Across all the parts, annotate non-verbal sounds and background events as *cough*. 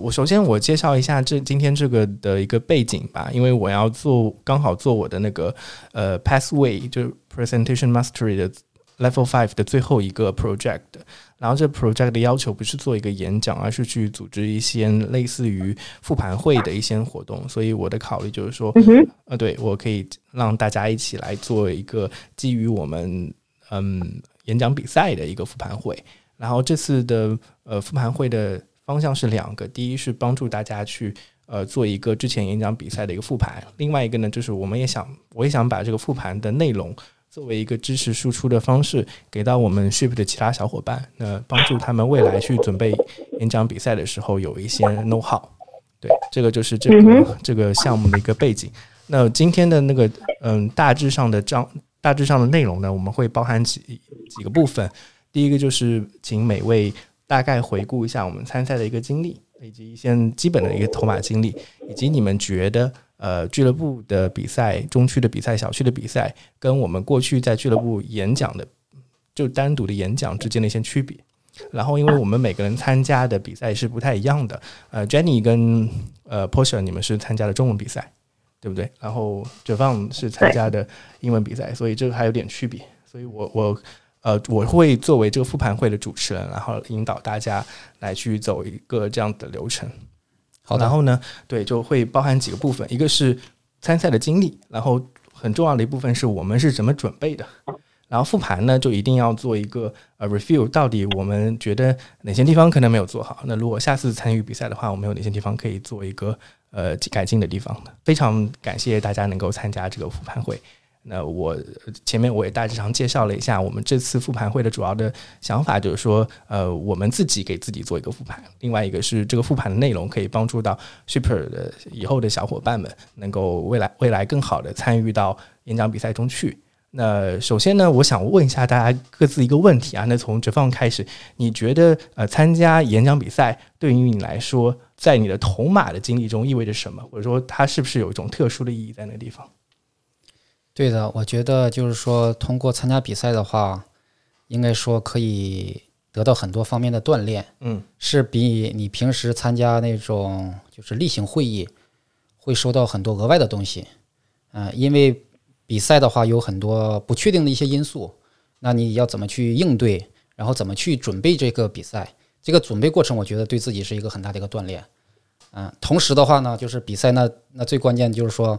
我首先我介绍一下这今天这个的一个背景吧，因为我要做刚好做我的那个呃 pathway 就是 presentation mastery 的 level five 的最后一个 project。然后这 project 的要求不是做一个演讲，而是去组织一些类似于复盘会的一些活动。所以我的考虑就是说，呃，对我可以让大家一起来做一个基于我们嗯演讲比赛的一个复盘会。然后这次的呃复盘会的。方向是两个，第一是帮助大家去呃做一个之前演讲比赛的一个复盘，另外一个呢就是我们也想，我也想把这个复盘的内容作为一个知识输出的方式给到我们 Ship 的其他小伙伴，那帮助他们未来去准备演讲比赛的时候有一些 know how。对，这个就是这个这个项目的一个背景。那今天的那个嗯大致上的章大致上的内容呢，我们会包含几几个部分。第一个就是请每位。大概回顾一下我们参赛的一个经历，以及一些基本的一个头马经历，以及你们觉得呃俱乐部的比赛、中区的比赛、小区的比赛，跟我们过去在俱乐部演讲的就单独的演讲之间的一些区别。然后，因为我们每个人参加的比赛是不太一样的，呃，Jenny 跟呃 Porsche，你们是参加的中文比赛，对不对？然后 j a n 是参加的英文比赛，所以这个还有点区别。所以我我。呃，我会作为这个复盘会的主持人，然后引导大家来去走一个这样的流程。好，然后呢，对，就会包含几个部分，一个是参赛的经历，然后很重要的一部分是我们是怎么准备的。然后复盘呢，就一定要做一个呃 review，到底我们觉得哪些地方可能没有做好。那如果下次参与比赛的话，我们有哪些地方可以做一个呃改进的地方呢？非常感谢大家能够参加这个复盘会。那我前面我也大致上介绍了一下，我们这次复盘会的主要的想法就是说，呃，我们自己给自己做一个复盘，另外一个是这个复盘的内容可以帮助到 Super 的以后的小伙伴们，能够未来未来更好的参与到演讲比赛中去。那首先呢，我想问一下大家各自一个问题啊，那从哲放开始，你觉得呃参加演讲比赛对于你来说，在你的头马的经历中意味着什么？或者说它是不是有一种特殊的意义在那个地方？对的，我觉得就是说，通过参加比赛的话，应该说可以得到很多方面的锻炼。嗯，是比你平时参加那种就是例行会议会收到很多额外的东西。嗯，因为比赛的话有很多不确定的一些因素，那你要怎么去应对，然后怎么去准备这个比赛？这个准备过程，我觉得对自己是一个很大的一个锻炼。嗯，同时的话呢，就是比赛那那最关键就是说。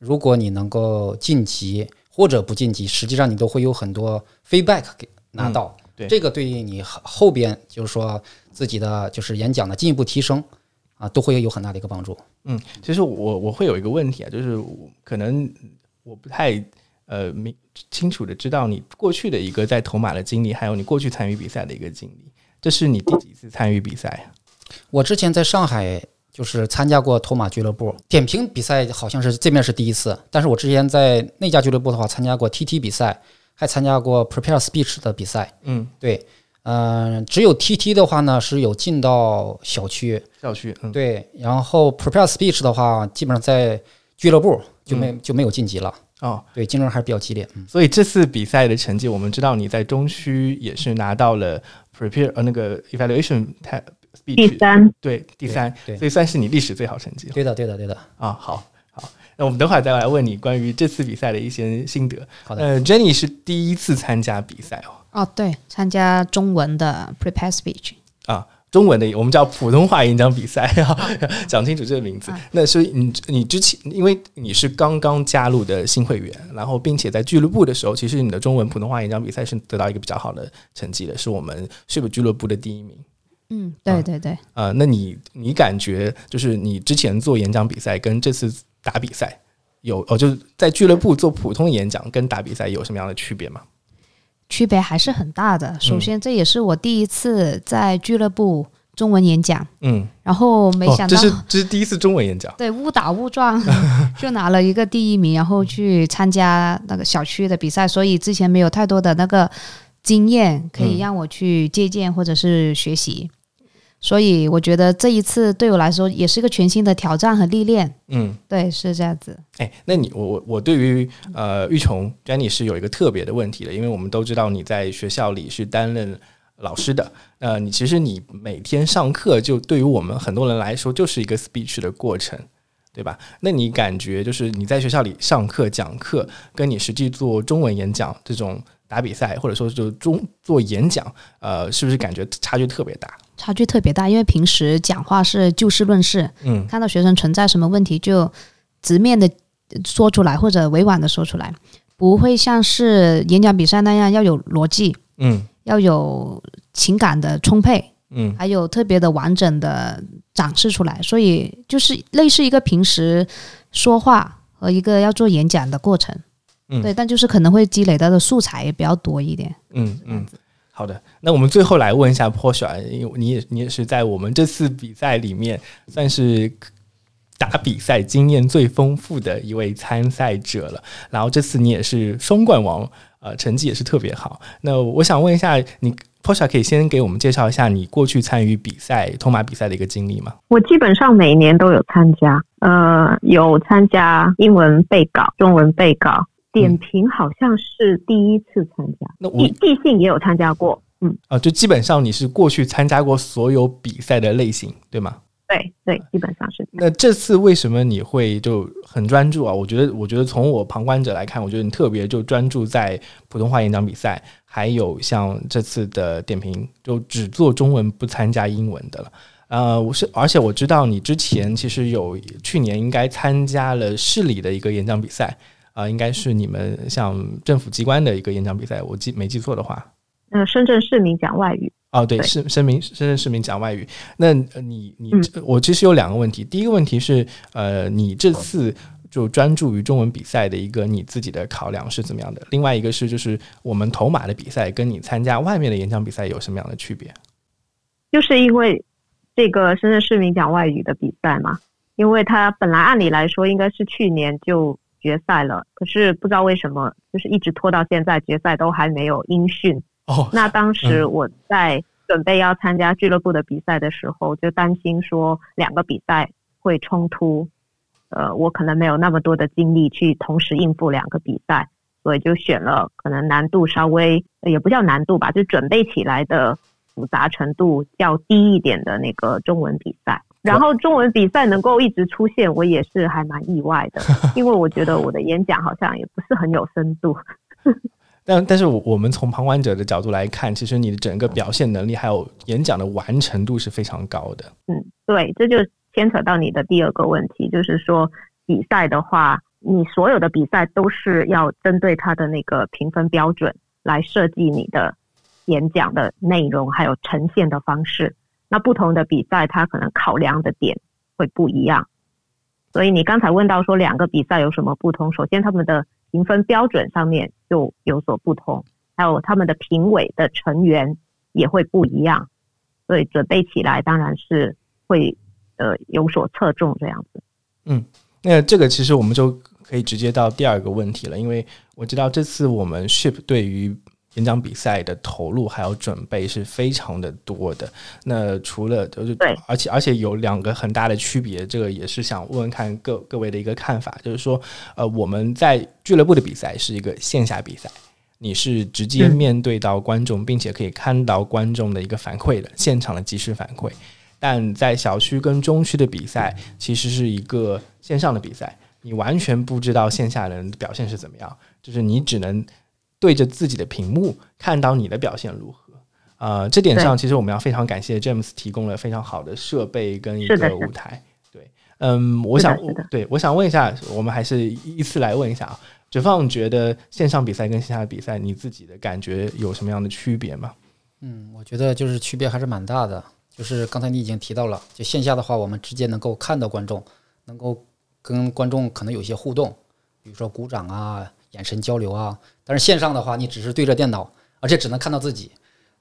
如果你能够晋级或者不晋级，实际上你都会有很多 feedback 给拿到。对，这个对于你后边就是说自己的就是演讲的进一步提升啊，都会有很大的一个帮助。嗯，其实我我会有一个问题啊，就是可能我不太呃明清楚的知道你过去的一个在头马的经历，还有你过去参与比赛的一个经历。这是你第几次参与比赛？我之前在上海。就是参加过托马俱乐部点评比赛，好像是这面是第一次。但是我之前在那家俱乐部的话，参加过 TT 比赛，还参加过 Prepare Speech 的比赛。嗯，对，嗯，只有 TT 的话呢是有进到小区，小区，嗯，对。然后 Prepare Speech 的话，基本上在俱乐部就没就没有晋级了。哦，对，竞争还是比较激烈。所以这次比赛的成绩，我们知道你在中区也是拿到了 Prepare 呃那个 Evaluation 第三，对，第三，所以算是你历史最好成绩。对的，对的，对的。啊，好，好，那我们等会儿再来问你关于这次比赛的一些心得。好的。呃，Jenny 是第一次参加比赛哦。哦，对，参加中文的 Prepare Speech。啊，中文的我们叫普通话演讲比赛 *laughs* *laughs* 讲清楚这个名字。那所以你你之前因为你是刚刚加入的新会员，然后并且在俱乐部的时候，其实你的中文普通话演讲比赛是得到一个比较好的成绩的，是我们 Ship 俱乐部的第一名。嗯，对对对。呃，那你你感觉就是你之前做演讲比赛跟这次打比赛有哦，就是在俱乐部做普通演讲跟打比赛有什么样的区别吗？区别还是很大的。首先，这也是我第一次在俱乐部中文演讲。嗯。然后没想到这是这是第一次中文演讲。*laughs* 对，误打误撞 *laughs* 就拿了一个第一名，然后去参加那个小区的比赛，所以之前没有太多的那个经验可以让我去借鉴或者是学习。所以我觉得这一次对我来说也是一个全新的挑战和历练。嗯，对，是这样子。哎，那你我我我对于呃玉琼 Jenny 是有一个特别的问题的，因为我们都知道你在学校里是担任老师的。呃，你其实你每天上课，就对于我们很多人来说，就是一个 speech 的过程，对吧？那你感觉就是你在学校里上课讲课，跟你实际做中文演讲这种打比赛，或者说就中做演讲，呃，是不是感觉差距特别大？差距特别大，因为平时讲话是就事论事，嗯看到学生存在什么问题就直面的说出来，或者委婉的说出来，不会像是演讲比赛那样要有逻辑，嗯要有情感的充沛，嗯还有特别的完整的展示出来，所以就是类似一个平时说话和一个要做演讲的过程。嗯对，但就是可能会积累到的素材也比较多一点。嗯嗯。好的，那我们最后来问一下 Porsche，因为你也你也是在我们这次比赛里面算是打比赛经验最丰富的一位参赛者了。然后这次你也是双冠王，呃，成绩也是特别好。那我想问一下，你 Porsche 可以先给我们介绍一下你过去参与比赛托马比赛的一个经历吗？我基本上每年都有参加，呃，有参加英文备稿、中文备稿，点评好像是第一次参加，那我即即兴也有参加过，嗯，啊、就基本上你是过去参加过所有比赛的类型，对吗？对对，基本上是。那这次为什么你会就很专注啊？我觉得，我觉得从我旁观者来看，我觉得你特别就专注在普通话演讲比赛，还有像这次的点评，就只做中文不参加英文的了。呃，我是，而且我知道你之前其实有去年应该参加了市里的一个演讲比赛，啊、应该是你们像政府机关的一个演讲比赛，我记没记错的话。嗯，深圳市民讲外语，哦，对，对市深民深圳市民讲外语。那呃你你、嗯我其实有两个问题，第一个问题是，呃，你这次就专注于中文比赛的一个你自己的考量是怎么样的？另外一个是，就是我们头马的比赛跟你参加外面的演讲比赛有什么样的区别？就是因为这个深圳市民讲外语的比赛嘛，因为他本来按理来说应该是去年就决赛了，可是不知道为什么，就是一直拖到现在，决赛都还没有音讯。哦，那当时嗯我在准备要参加俱乐部的比赛的时候，就担心说两个比赛会冲突，呃，我可能没有那么多的精力去同时应付两个比赛，所以就选了可能难度稍微呃也不叫难度吧，就准备起来的复杂程度较低一点的那个中文比赛。然后中文比赛能够一直出现，我也是还蛮意外的，*laughs* 因为我觉得我的演讲好像也不是很有深度。*laughs* 但但是我我们从旁观者的角度来看，其实你的整个表现能力还有演讲的完成度是非常高的。嗯，对，这就牵扯到你的第二个问题，就是说比赛的话，你所有的比赛都是要针对它的那个评分标准来设计你的演讲的内容，还有呈现的方式。那不同的比赛，它可能考量的点会不一样。所以你刚才问到说两个比赛有什么不同，首先他们的评分标准上面就有所不同，还有他们的评委的成员也会不一样。所以准备起来当然是会呃有所侧重这样子。嗯那这个其实我们就可以直接到第二个问题了，因为我知道这次我们 Ship 对于演讲比赛的投入还有准备是非常的多的。那除了就是对，而且而且有两个很大的区别，这个也是想问问看各各位的一个看法，就是说，呃，我们在俱乐部的比赛是一个线下比赛。你是直接嗯面对到观众，并且可以看到观众的一个反馈的现场的即时反馈，但在小区跟中区的比赛其实是一个线上的比赛，你完全不知道线下人的表现是怎么样，就是你只能对着自己的屏幕看到你的表现如何。呃，这点上其实我们要非常感谢 James 提供了非常好的设备跟一个舞台。对，嗯，我想对我想问一下，我们还是依次来问一下啊。哲放觉得线上比赛跟线下比赛，你自己的感觉有什么样的区别吗？嗯，我觉得就是区别还是蛮大的。就是刚才你已经提到了，就线下的话，我们直接能够看到观众，能够跟观众可能有一些互动，比如说鼓掌啊、眼神交流啊。但是线上的话，你只是对着电脑，而且只能看到自己。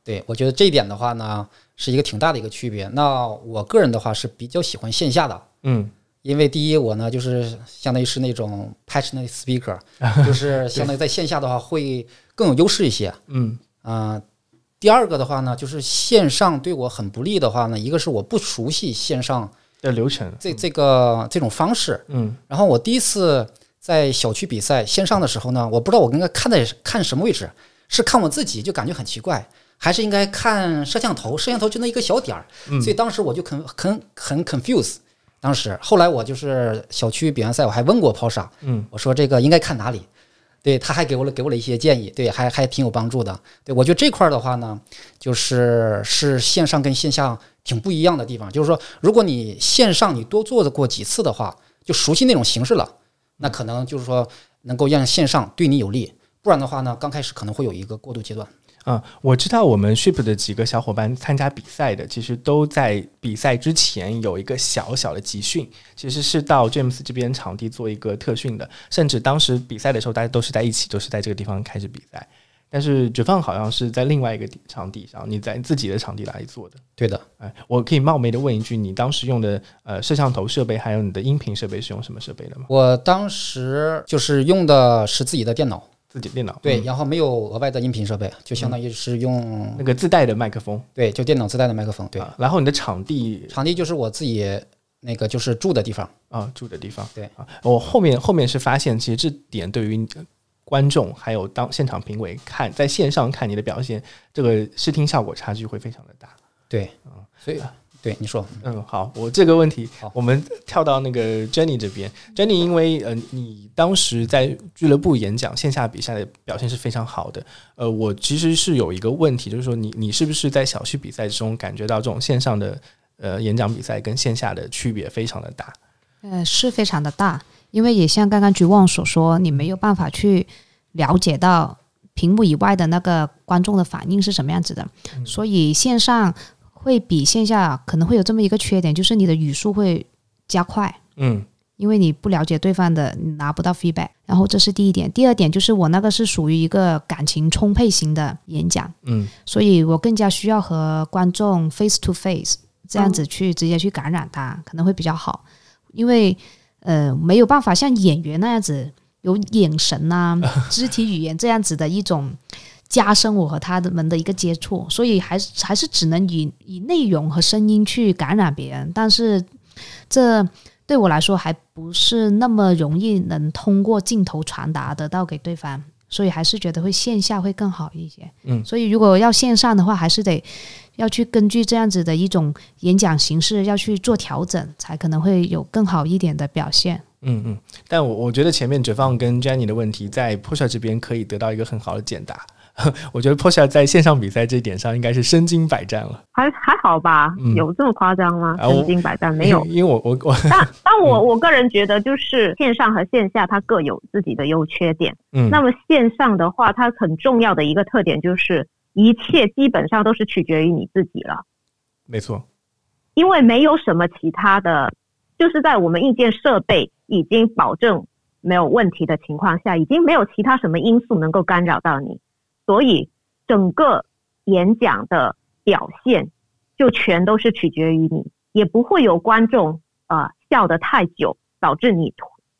对我觉得这一点的话呢，是一个挺大的一个区别。那我个人的话是比较喜欢线下的，嗯因为第一我呢就是相当于是那种 passionate *laughs* speaker，就是相当于在线下的话会更有优势一些。嗯啊、第二个的话呢，就是线上对我很不利的话呢，一个是我不熟悉线上的流程，这这个这种方式，嗯然后我第一次在小区比赛线上的时候呢，我不知道我应该看在看什么位置，是看我自己就感觉很奇怪，还是应该看摄像头？摄像头就那一个小点儿，嗯所以当时我就很很很 confuse。当时后来我就是小区比完赛，我还问过抛沙，嗯，我说这个应该看哪里？对，他还给我了给我了一些建议，对，还还挺有帮助的。对我觉得这块儿的话呢，就是是线上跟线下挺不一样的地方。就是说，如果你线上你多做过几次的话，就熟悉那种形式了，那可能就是说能够让线上对你有利。不然的话呢，刚开始可能会有一个过渡阶段。嗯、我知道我们 Ship 的几个小伙伴参加比赛的，其实都在比赛之前有一个小小的集训，其实是到 James 这边场地做一个特训的，甚至当时比赛的时候大家都是在一起，都是在这个地方开始比赛。但是绝放好像是在另外一个场地上，你在自己的场地来做的。对的，哎，我可以冒昧的问一句，你当时用的呃摄像头设备还有你的音频设备是用什么设备的吗？我当时就是用的是自己的电脑，自己电脑对，嗯然后没有额外的音频设备，就相当于是用那个自带的麦克风，对，就电脑自带的麦克风。对，啊然后你的场地场地就是我自己那个就是住的地方。啊住的地方，对啊，我后面后面是发现，其实这点对于观众还有当现场评委看在线上看你的表现，这个视听效果差距会非常的大。对，嗯所以对你说，嗯，好，我这个问题，我们跳到那个 Jenny 这边。Jenny，因为呃，你当时在俱乐部演讲线下比赛的表现是非常好的。呃，我其实是有一个问题，就是说你你是不是在小区比赛中感觉到这种线上的呃演讲比赛跟线下的区别非常的大？呃，是非常的大，因为也像刚刚菊旺所说，你没有办法去了解到屏幕以外的那个观众的反应是什么样子的，所以线上会比线下可能会有这么一个缺点，就是你的语速会加快。嗯因为你不了解对方的，你拿不到 feedback。然后这是第一点，第二点就是我那个是属于一个感情充沛型的演讲，嗯所以我更加需要和观众 face to face 这样子去直接去感染他，可能会比较好。因为呃没有办法像演员那样子有眼神啊、*laughs* 肢体语言这样子的一种加深我和他们的一个接触，所以还是还是只能以以内容和声音去感染别人，但是这对我来说还不是那么容易能通过镜头传达得到给对方。所以还是觉得会线下会更好一些，嗯所以如果要线上的话，还是得要去根据这样子的一种演讲形式要去做调整，才可能会有更好一点的表现。嗯嗯。但我我觉得前面哲放跟 Jenny 的问题在 Pusha 这边可以得到一个很好的解答。*laughs* 我觉得 Pusha 在线上比赛这一点上应该是身经百战了。还还好吧嗯，有这么夸张吗？啊身经百战没有。因为我我我但 *laughs* 但我我个人觉得，就是线上和线下它各有自己的优缺点。嗯那么线上的话，它很重要的一个特点就是，一切基本上都是取决于你自己了，没错，因为没有什么其他的，就是在我们硬件设备已经保证没有问题的情况下，已经没有其他什么因素能够干扰到你，所以整个演讲的表现就全都是取决于你，也不会有观众啊、呃笑得太久，导致你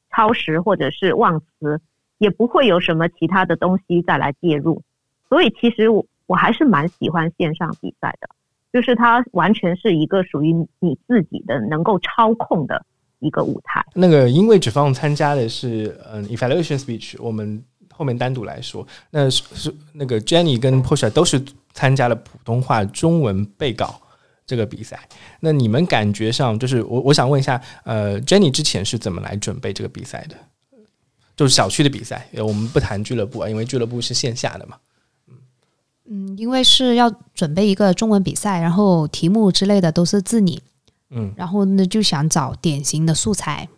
超时或者是忘词，也不会有什么其他的东西再来介入。所以其实我我还是蛮喜欢线上比赛的，就是它完全是一个属于你自己的能够操控的一个舞台。那个因为只放参加的是嗯 evaluation speech，我们后面单独来说，那是是那个 Jenny 跟 Pusha 都是参加了普通话中文背稿这个比赛。那你们感觉上就是我我想问一下，呃，Jenny 之前是怎么来准备这个比赛的？就是小区的比赛，呃我们不谈俱乐部啊，因为俱乐部是线下的嘛。嗯，因为是要准备一个中文比赛，然后题目之类的都是自拟，嗯然后呢就想找典型的素材，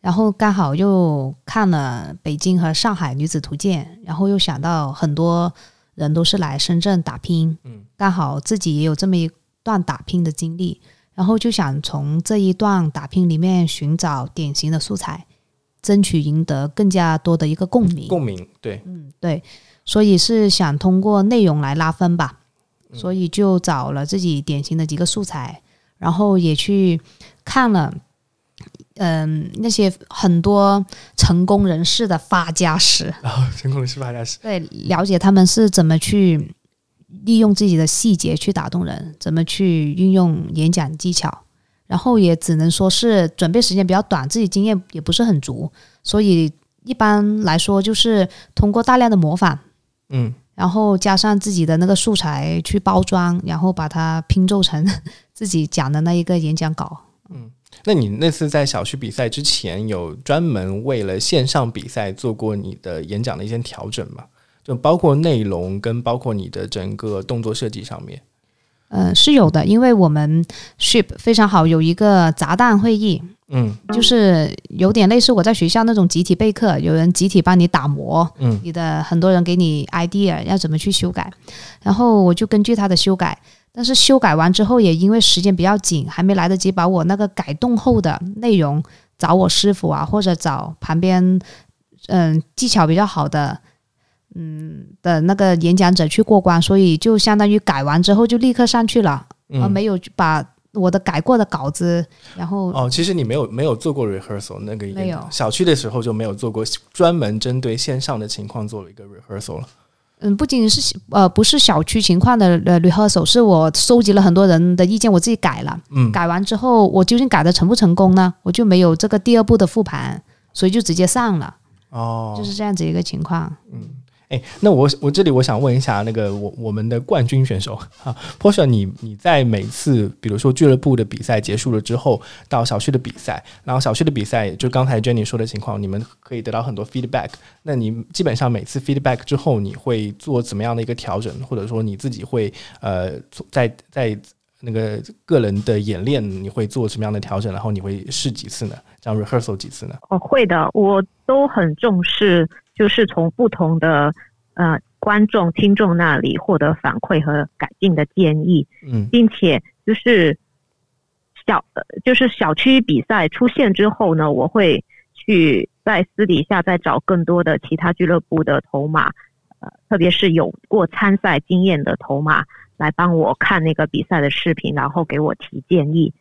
然后刚好又看了北京和上海女子图鉴，然后又想到很多人都是来深圳打拼，嗯，刚好自己也有这么一段打拼的经历，然后就想从这一段打拼里面寻找典型的素材，争取赢得更加多的一个共鸣。共鸣，对，嗯，对，所以是想通过内容来拉分吧，所以就找了自己典型的几个素材，然后也去看了，嗯，那些很多成功人士的发家史，然后成功人士发家史，对，了解他们是怎么去利用自己的细节去打动人，怎么去运用演讲技巧。然后也只能说是准备时间比较短，自己经验也不是很足，所以一般来说就是通过大量的模仿，嗯然后加上自己的那个素材去包装，然后把它拼凑成 *laughs* 自己讲的那一个演讲稿。嗯那你那次在小区比赛之前，有专门为了线上比赛做过你的演讲的一些调整吗？就包括内容跟包括你的整个动作设计上面。嗯，是有的，因为我们 Ship 非常好，有一个砸蛋会议，嗯。就是有点类似我在学校那种集体备课，有人集体帮你打磨，嗯。你的很多人给你 idea 要怎么去修改，然后我就根据他的修改，但是修改完之后也因为时间比较紧，还没来得及把我那个改动后的内容找我师傅啊，或者找旁边嗯技巧比较好的。嗯的那个演讲者去过关，所以就相当于改完之后就立刻上去了，而嗯。没有把我的改过的稿子，然后哦，其实你没有没有做过 rehearsal 那个演没有小区的时候就没有做过专门针对线上的情况做了一个 rehearsal 了。嗯，不仅是呃不是小区情况的呃 rehearsal，是我收集了很多人的意见，我自己改了。嗯改完之后，我究竟改的成不成功呢？我就没有这个第二步的复盘，所以就直接上了，哦，就是这样子一个情况。哎，那我我这里我想问一下，那个我我们的冠军选手哈，Porsche，你你在每次比如说俱乐部的比赛结束了之后，到小区的比赛，然后小区的比赛就刚才 Jenny 说的情况，你们可以得到很多 feedback。那你基本上每次 feedback 之后，你会做怎么样的一个调整，或者说你自己会呃在在那个个人的演练，你会做什么样的调整？然后你会试几次呢？这样 rehearsal 几次呢？哦，会的，我都很重视，就是从不同的呃观众、听众那里获得反馈和改进的建议，嗯并且就是小呃就是小区比赛出现之后呢，我会去在私底下再找更多的其他俱乐部的头马，呃，特别是有过参赛经验的头马来帮我看那个比赛的视频，然后给我提建议。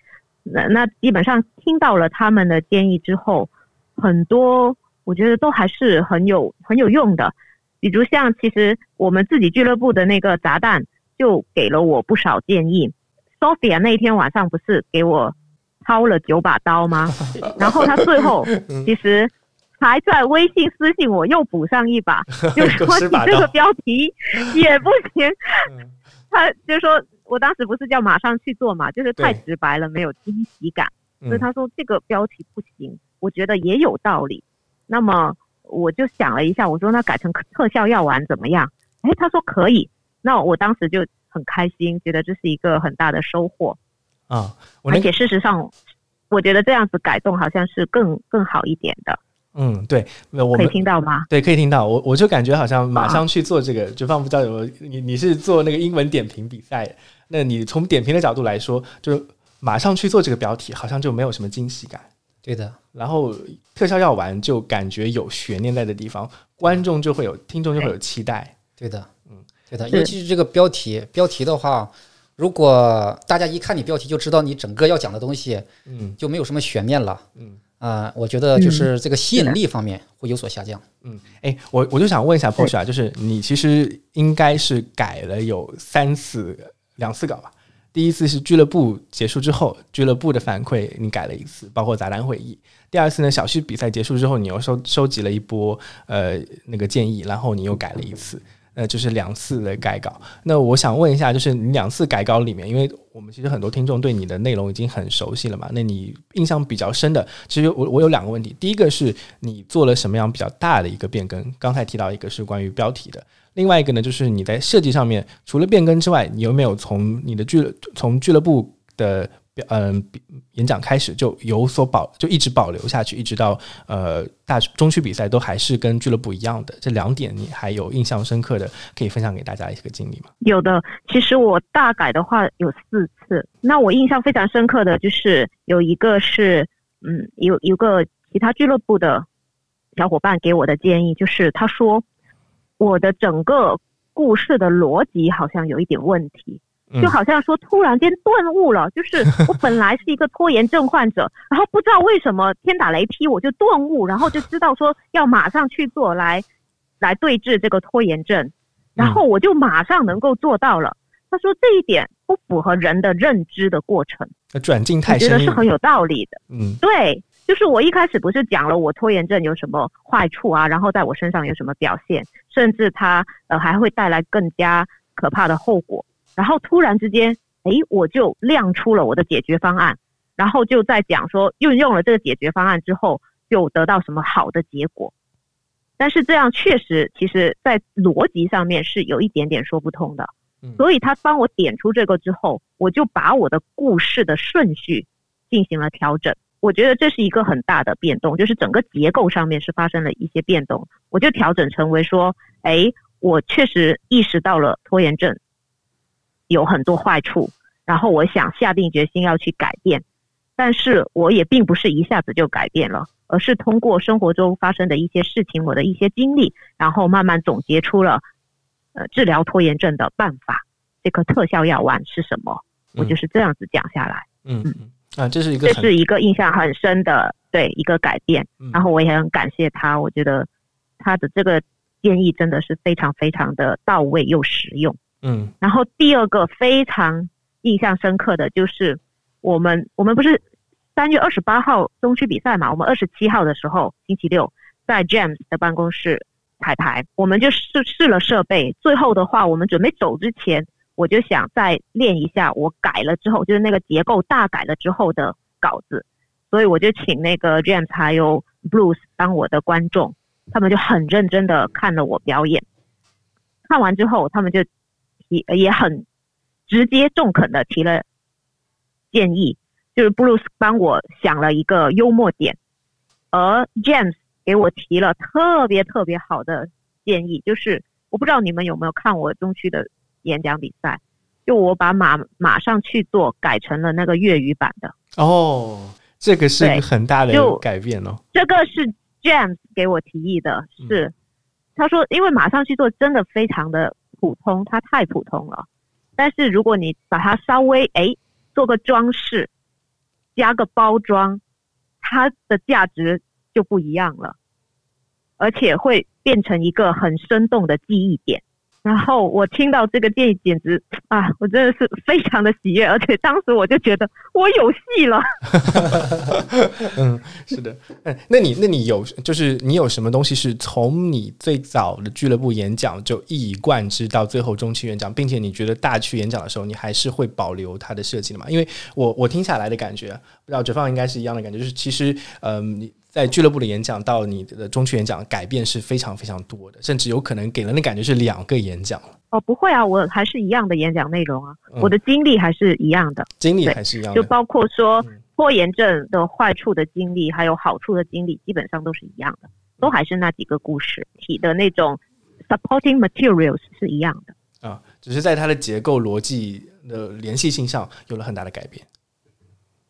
那那基本上听到了他们的建议之后，很多我觉得都还是很有很有用的。比如像其实我们自己俱乐部的那个砸蛋就给了我不少建议。Sophia 那天晚上不是给我掏了九把刀吗？*laughs* 然后他最后其实还在微信私信我又补上一把，*laughs* 就是说你这个标题 *laughs* 也不行嗯。他就说我当时不是叫马上去做嘛，就是太直白了，没有惊喜感。所以嗯他说这个标题不行，我觉得也有道理。那么我就想了一下，我说那改成特效药丸怎么样？哎，他说可以。那我当时就很开心，觉得这是一个很大的收获。啊，而且事实上，我觉得这样子改动好像是更更好一点的。嗯对，那我可以听到吗？对，可以听到我，我就感觉好像马上去做这个，就放不知道有你你是做那个英文点评比赛，那你从点评的角度来说，就是马上去做这个标题，好像就没有什么惊喜感。对的，然后特效药丸就感觉有悬念在的地方，观众就会有，听众就会有期待。对的，嗯，对的，尤其是这个标题，标题的话，如果大家一看你标题就知道你整个要讲的东西，嗯就没有什么悬念了。嗯啊、我觉得就是这个吸引力方面会有所下降。嗯，哎，我我就想问一下 p o s h 啊，就是你其实应该是改了有三次两次稿吧？第一次是俱乐部结束之后，俱乐部的反馈你改了一次，包括杂谈会议。第二次呢，小区比赛结束之后，你又收收集了一波呃那个建议，然后你又改了一次，呃，就是两次的改稿。那我想问一下，就是你两次改稿里面，因为我们其实很多听众对你的内容已经很熟悉了嘛，那你印象比较深的，其实我我有两个问题，第一个是你做了什么样比较大的一个变更？刚才提到一个是关于标题的，另外一个呢，就是你在设计上面除了变更之外，你有没有从你的俱乐从俱乐部的嗯、比演讲开始就有所保，就一直保留下去，一直到呃大中区比赛都还是跟俱乐部一样的。这两点你还有印象深刻的，可以分享给大家一个经历吗？有的，其实我大改的话有四次。那我印象非常深刻的就是有一个是，嗯，有有个其他俱乐部的小伙伴给我的建议，就是他说我的整个故事的逻辑好像有一点问题，嗯就好像说突然间顿悟了，就是我本来是一个拖延症患者，*laughs* 然后不知道为什么天打雷劈我就顿悟，然后就知道说要马上去做来来对治这个拖延症，然后我就马上能够做到了。他说这一点不符合人的认知的过程，那转进我太深入，觉得是很有道理的。嗯对，就是我一开始不是讲了我拖延症有什么坏处啊，然后在我身上有什么表现，甚至它呃还会带来更加可怕的后果。然后突然之间，哎，我就亮出了我的解决方案，然后就在讲说运用了这个解决方案之后，就得到什么好的结果。但是这样确实，其实在逻辑上面是有一点点说不通的。所以他帮我点出这个之后，我就把我的故事的顺序进行了调整。我觉得这是一个很大的变动，就是整个结构上面是发生了一些变动。我就调整成为说，哎，我确实意识到了拖延症有很多坏处，然后我想下定决心要去改变，但是我也并不是一下子就改变了，而是通过生活中发生的一些事情，我的一些经历，然后慢慢总结出了呃治疗拖延症的办法。这颗特效药丸是什么？我就是这样子讲下来。嗯嗯。啊，这是一个，这是一个印象很深的，对一个改变。然后我也很感谢他，我觉得他的这个建议真的是非常非常的到位又实用。嗯。然后第二个非常印象深刻的就是我们我们不是三月二十八号中区比赛嘛？我们二十七号的时候星期六在 James 的办公室彩排，我们就试试了设备。最后的话，我们准备走之前。我就想再练一下，我改了之后，就是那个结构大改了之后的稿子，所以我就请那个 James 还有 Bruce 当我的观众，他们就很认真的看了我表演。看完之后，他们就提也很直接中肯的提了建议，就是 Bruce 帮我想了一个幽默点，而 James 给我提了特别特别好的建议，就是我不知道你们有没有看我中区的。演讲比赛，就我把马马上去做改成了那个粤语版的哦，这个是一个很大的改变哦。这个是 James 给我提议的，是他说，因为马上去做真的非常的普通，它太普通了。但是如果你把它稍微哎做个装饰，加个包装，它的价值就不一样了，而且会变成一个很生动的记忆点。然后我听到这个建议，简直啊，我真的是非常的喜悦，而且当时我就觉得我有戏了。*laughs* 嗯，是的，哎，那你那你有就是你有什么东西是从你最早的俱乐部演讲就一以贯之到最后中期演讲，并且你觉得大区演讲的时候，你还是会保留它的设计的嘛？因为我我听下来的感觉，不知道哲放应该是一样的感觉，就是其实嗯你。在俱乐部的演讲到你的中区演讲，改变是非常非常多的，甚至有可能给人的感觉是两个演讲。哦，不会啊，我还是一样的演讲内容啊，我的经历还是一样的，经历还是一样，就包括说拖延症的坏处的经历，还有好处的经历，基本上都是一样的，都还是那几个故事体的那种 supporting materials 是一样的。啊，只是在它的结构逻辑的联系性上有了很大的改变。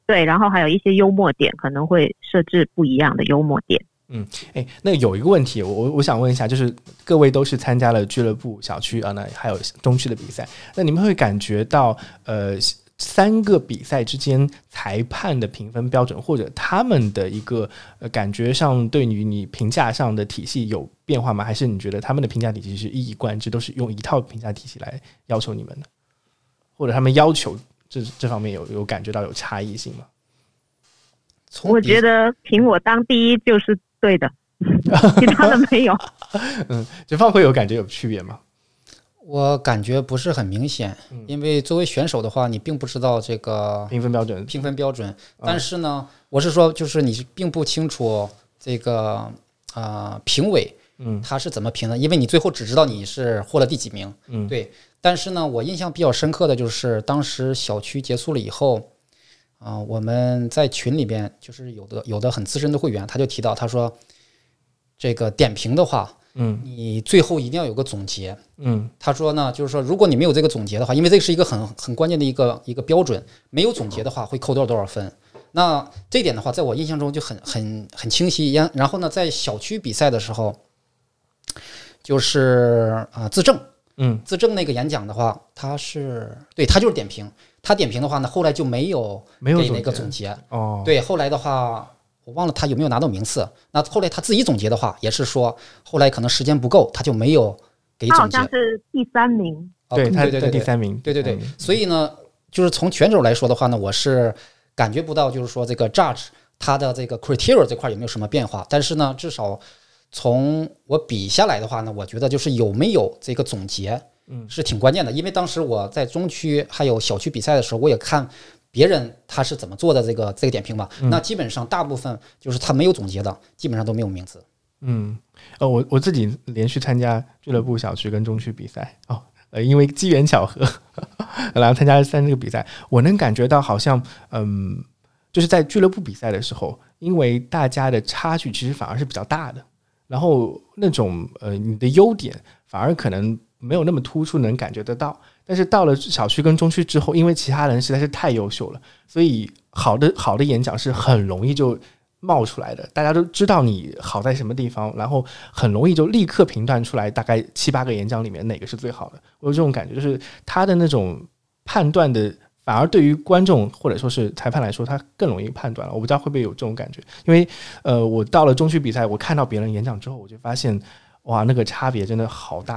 对，然后还有一些幽默点，可能会设置不一样的幽默点。嗯，哎，那有一个问题，我我想问一下，就是各位都是参加了俱乐部、小区啊，那还有中区的比赛，那你们会感觉到呃三个比赛之间裁判的评分标准，或者他们的一个呃感觉上对于你评价上的体系有变化吗？还是你觉得他们的评价体系是一以贯之，都是用一套评价体系来要求你们的，或者他们要求？这这方面有有感觉到有差异性吗？我觉得凭我当第一就是对的，*laughs* 其他的没有。*laughs* 嗯，这方会有感觉有区别吗？我感觉不是很明显，因为作为选手的话，你并不知道这个评分标准。评分标准，但是呢，我是说，就是你并不清楚这个啊评委，嗯，他是怎么评的？因为你最后只知道你是获了第几名，嗯，对。但是呢，我印象比较深刻的就是当时小区结束了以后，啊，我们在群里边就是有的有的很资深的会员，他就提到他说，这个点评的话，嗯，你最后一定要有个总结，嗯，他说呢，就是说如果你没有这个总结的话，因为这是一个很很关键的一个一个标准，没有总结的话会扣多少多少分。那这点的话，在我印象中就很很很清晰。然然后呢，在小区比赛的时候，就是啊自证。嗯，自证那个演讲的话，他是对他就是点评，他点评的话呢，后来就没有没有给那个总结哦。对，后来的话，我忘了他有没有拿到名次。那后来他自己总结的话，也是说后来可能时间不够，他就没有给总结。他好像是第三名，对，他对第三名，对对对。所以呢，就是从选手来说的话呢，我是感觉不到，就是说这个 judge 他的这个 criteria 这块有没有什么变化。但是呢，至少从我比下来的话呢，我觉得就是有没有这个总结，嗯是挺关键的。因为当时我在中区还有小区比赛的时候，我也看别人他是怎么做的这个这个点评嘛。那基本上大部分就是他没有总结的，基本上都没有名次。嗯，呃，我我自己连续参加俱乐部小区跟中区比赛哦，呃，因为机缘巧合，*laughs* 然后参加了三这个比赛，我能感觉到好像，嗯，就是在俱乐部比赛的时候，因为大家的差距其实反而是比较大的，然后那种呃你的优点反而可能没有那么突出，能感觉得到。但是到了小区跟中区之后，因为其他人实在是太优秀了，所以好的好的演讲是很容易就冒出来的，大家都知道你好在什么地方，然后很容易就立刻评断出来，大概七八个演讲里面哪个是最好的。我有这种感觉，就是他的那种判断的，反而对于观众或者说是裁判来说，他更容易判断了。我不知道会不会有这种感觉，因为呃，我到了中区比赛，我看到别人演讲之后，我就发现哇，那个差别真的好大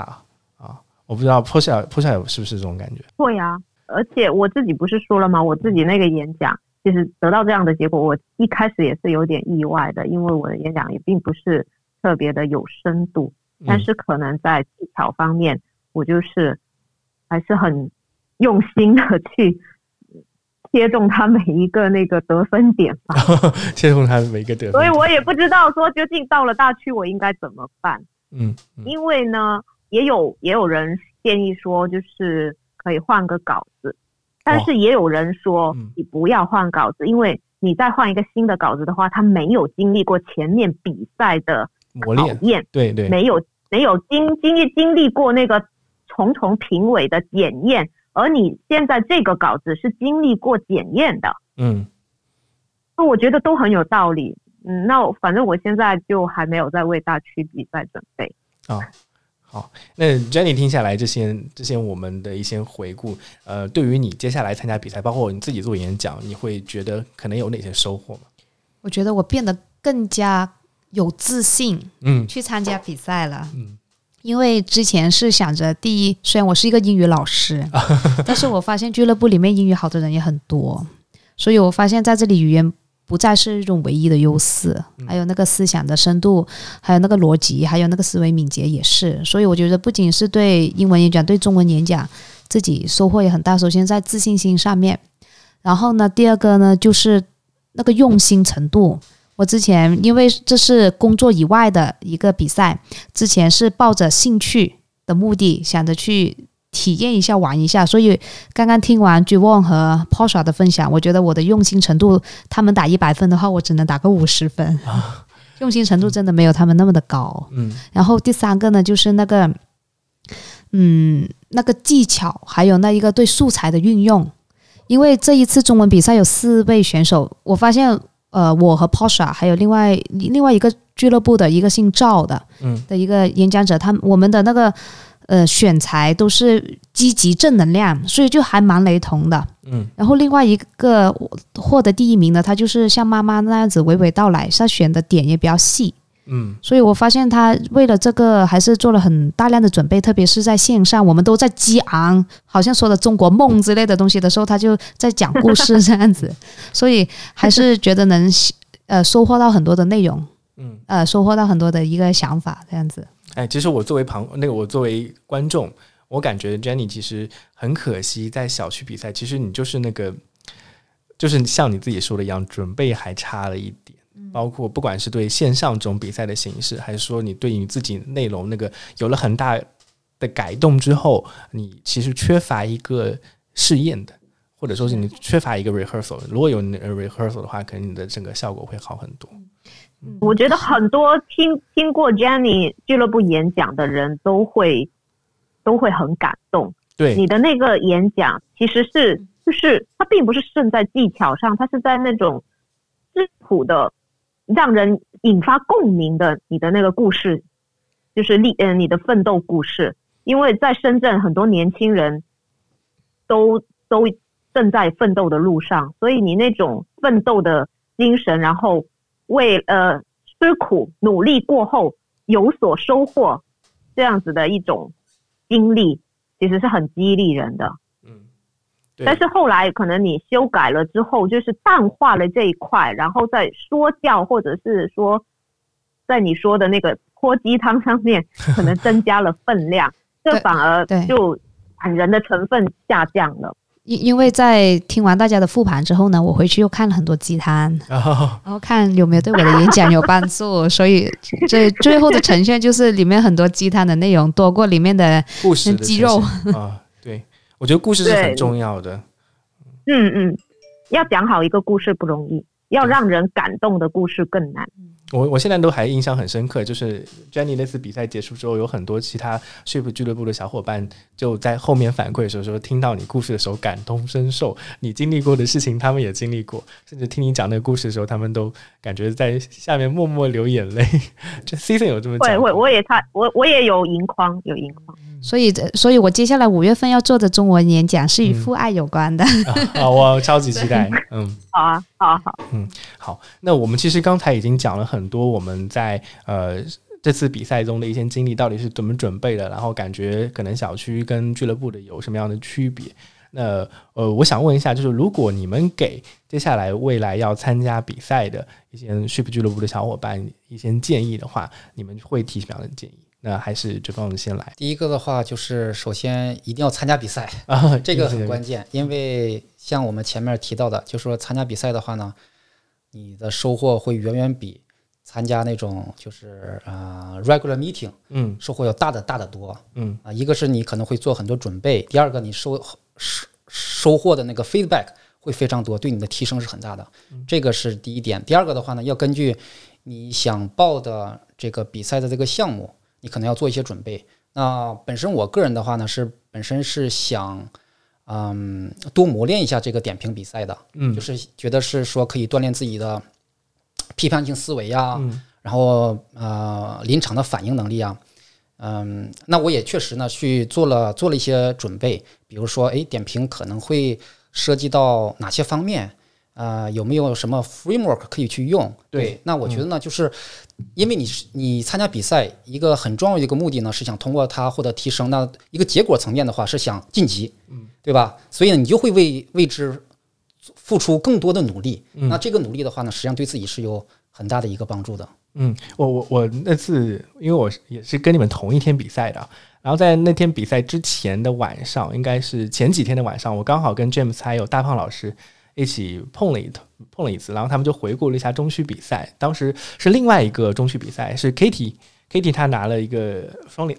啊！啊我不知道坡下坡下有是不是这种感觉？会啊，而且我自己不是说了吗？我自己那个演讲，其实得到这样的结果，我一开始也是有点意外的，因为我的演讲也并不是特别的有深度，但是可能在技巧方面，我就是还是很用心的去切中他每一个那个得分点吧。*laughs* 切中他每一个得分，所以我也不知道说究竟到了大区我应该怎么办，嗯嗯。因为呢，也有也有人建议说，就是可以换个稿子，但是也有人说嗯。你不要换稿子，因为你再换一个新的稿子的话，他没有经历过前面比赛的考磨练，验，对对，没有没有经经历经历过那个重重评委的检验，而你现在这个稿子是经历过检验的，嗯那我觉得都很有道理。嗯，那反正我现在就还没有在为大区比赛准备。啊。好，那 Jenny 听下来这些这些我们的一些回顾，呃，对于你接下来参加比赛，包括你自己做演讲，你会觉得可能有哪些收获吗？我觉得我变得更加有自信嗯去参加比赛了。嗯因为之前是想着，第一，虽然我是一个英语老师，*laughs* 但是我发现俱乐部里面英语好的人也很多，所以我发现在这里语言不再是一种唯一的优势，还有那个思想的深度，还有那个逻辑，还有那个思维敏捷也是。所以我觉得不仅是对英文演讲，对中文演讲自己收获也很大。首先在自信心上面，然后呢，第二个呢就是那个用心程度。我之前因为这是工作以外的一个比赛，之前是抱着兴趣的目的，想着去体验一下、玩一下，所以刚刚听完 j u w o n 和 Posha 的分享，我觉得我的用心程度，他们打一百分的话，我只能打个五十分，用心程度真的没有他们那么的高。嗯然后第三个呢，就是那个，嗯，那个技巧，还有那一个对素材的运用。因为这一次中文比赛有四位选手，我发现，呃，我和 Posha 还有另外另外一个俱乐部的一个姓赵的，嗯的一个演讲者，他我们的那个呃选材都是积极正能量，所以就还蛮雷同的。嗯然后另外一个获得第一名的，他就是像妈妈那样子娓娓道来，他选的点也比较细。嗯所以我发现他为了这个还是做了很大量的准备，特别是在线上，我们都在激昂，好像说的中国梦之类的东西的时候，他就在讲故事这样子，*laughs* 所以还是觉得能呃收获到很多的内容，嗯，呃收获到很多的一个想法这样子。哎，其实我作为旁那个我作为观众，我感觉 Jenny 其实很可惜，在小区比赛，其实你就是那个，就是像你自己说的一样，准备还差了一点。包括不管是对线上这种比赛的形式，还是说你对你自己内容那个有了很大的改动之后，你其实缺乏一个试验的，或者说是你缺乏一个 rehearsal。如果有 rehearsal 的话，可能你的整个效果会好很多。我觉得很多听听过 Jenny 俱乐部演讲的人都会都会很感动。对，你的那个演讲其实是就是它并不是胜在技巧上，它是在那种质朴的，让人引发共鸣的你的那个故事，就是历呃你的奋斗故事。因为在深圳，很多年轻人都都正在奋斗的路上，所以你那种奋斗的精神，然后为呃吃苦努力过后有所收获，这样子的一种经历，其实是很激励人的。但是后来可能你修改了之后，就是淡化了这一块，然后再说教，或者是说，在你说的那个泼鸡汤上面，*laughs* 可能增加了分量，*laughs* 这反而对。就感人的成分下降了。因因为在听完大家的复盘之后呢，我回去又看了很多鸡汤，然 *laughs* 后然后看有没有对我的演讲有帮助，所以这最后的呈现就是里面很多鸡汤的内容多过里面的故事的肌肉。啊，对我觉得故事是很重要的。嗯嗯，要讲好一个故事不容易，要让人感动的故事更难。我我现在都还印象很深刻，就是 Jenny 那次比赛结束之后，有很多其他 Ship 俱乐部的小伙伴就在后面反馈的时候说，听到你故事的时候感同身受，你经历过的事情他们也经历过，甚至听你讲那个故事的时候，他们都感觉在下面默默流眼泪。*laughs* 这 Season 有这么会会，讲过？我也差，我我也有盈眶，有盈眶。所以，所以我接下来五月份要做的中文演讲是与嗯父爱有关的。*laughs* 啊，我超级期待。嗯。*laughs* 好啊，好啊，好。好，那我们其实刚才已经讲了很多我们在呃这次比赛中的一些经历，到底是怎么准备的，然后感觉可能小区跟俱乐部的有什么样的区别。那呃，我想问一下，就是如果你们给接下来未来要参加比赛的一些 Ship 俱乐部的小伙伴一些建议的话，你们会提什么样的建议？那还是这方先来第一个的话就是，首先一定要参加比赛，啊，这个很。关键，因为像我们前面提到的，就是说参加比赛的话呢，你的收获会远远比参加那种就是啊、呃 regular meeting 嗯收获要大的大的多嗯啊。一个是你可能会做很多准备，第二个你收收收获的那个 feedback 会非常多，对你的提升是很大的。这个是第一点。第二个的话呢，要根据你想报的这个比赛的这个项目，你可能要做一些准备。那本身我个人的话呢，是本身是想，嗯，多磨练一下这个点评比赛的，嗯就是觉得是说可以锻炼自己的批判性思维呀、嗯然后呃临场的反应能力啊，嗯，那我也确实呢去做了做了一些准备，比如说，哎，点评可能会涉及到哪些方面？呃，有没有什么 framework 可以去用？对那我觉得呢，就是因为你是你参加比赛，一个很重要的一个目的呢，是想通过它获得提升。那一个结果层面的话，是想晋级，嗯，对吧？所以呢，你就会为为之付出更多的努力。那这个努力的话呢，实际上对自己是有很大的一个帮助的。嗯，我我我那次，因为我也是跟你们同一天比赛的，然后在那天比赛之前的晚上，应该是前几天的晚上，我刚好跟 James 还有大胖老师一起碰了一碰了一次，然后他们就回顾了一下中区比赛，当时是另外一个中区比赛，是 Kitty，Kitty 他拿了一个双连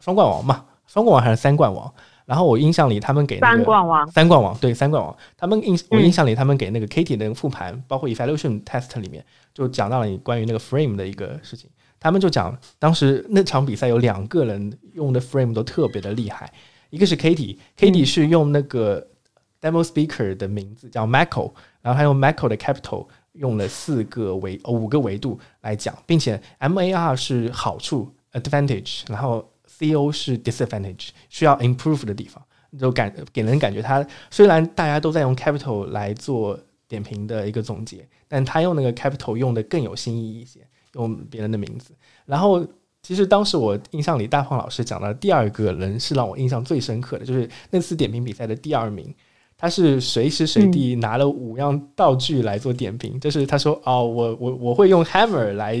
双冠王嘛，双冠王还是三冠王？然后我印象里他们给那个三冠王，三冠王对三冠王，他们印我嗯印象里他们给那个 Kitty 的那个复盘，包括 evaluation test 里面就讲到了你关于那个 frame 的一个事情。他们就讲当时那场比赛有两个人用的 frame 都特别的厉害，一个是 Kitty，Kitty 是用那个 demo speaker 的名字叫 Michael，然后他用 Michael 的 capital 用了四个维呃五个维度来讲，并且 MAR 是好处 advantage，然后 CO 是 disadvantage，需要 improve 的地方。就感给人感觉他虽然大家都在用 capital 来做点评的一个总结，但他用那个 capital 用的更有新意一些，用别人的名字。然后其实当时我印象里，大胖老师讲的第二个人是让我印象最深刻的，就是那次点评比赛的第二名。他是随时随地拿了五样道具来做点评，就是他说哦，我我我会用 hammer 来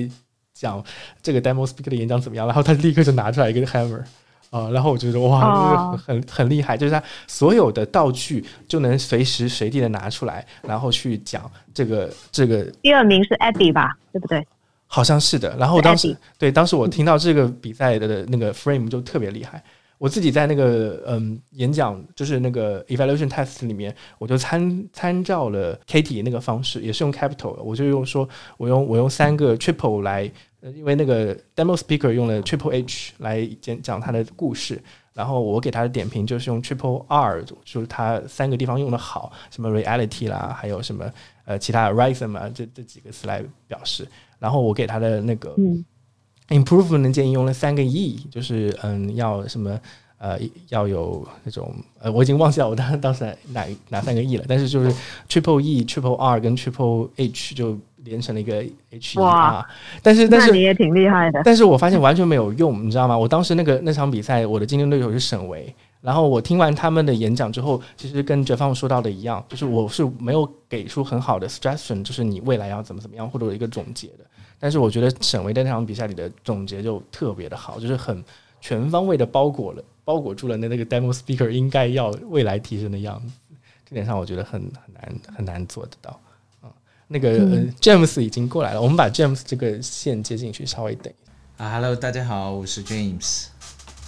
讲这个 demo speaker 的演讲怎么样，然后他立刻就拿出来一个 hammer，啊、然后我觉得哇，就是很很厉害，就是他所有的道具就能随时随地的拿出来，然后去讲这个这个第二名是 Abby 吧，对不对？好像是的。然后当时对当时我听到这个比赛的那个 frame 就特别厉害。我自己在那个嗯演讲，就是那个 evaluation test 里面，我就参参照了 Katie 那个方式，也是用 capital，我就用说，我用我用三个 triple 来，呃因为那个 demo speaker 用了 triple H 来讲讲他的故事，然后我给他的点评就是用 triple R，就是他三个地方用的好，什么 reality 啦，还有什么呃其他 rhythm 啊，这这几个词来表示。然后我给他的那个嗯 improvement 的建议用了三个 E，就是嗯要什么呃要有那种呃我已经忘记了我当当时哪哪三个 E 了，但是就是 triple E、triple R 跟 triple H 就连成了一个 H E 哇 R，但是但是你也挺厉害的。但是我发现完全没有用，你知道吗？我当时那个那场比赛，我的竞争对手是沈维，然后我听完他们的演讲之后，其实跟哲芳说到的一样，就是我是没有给出很好的 suggestion，就是你未来要怎么怎么样，或者有一个总结的。但是我觉得沈维在那场比赛里的总结就特别的好，就是很全方位的包裹了，包裹住了那那个 demo speaker 应该要未来提升的样子。这点上我觉得很很难很难做得到。啊，那个、呃 James 已经过来了，我们把 James 这个线接进去，稍微等一下。啊，Hello，大家好，我是 James。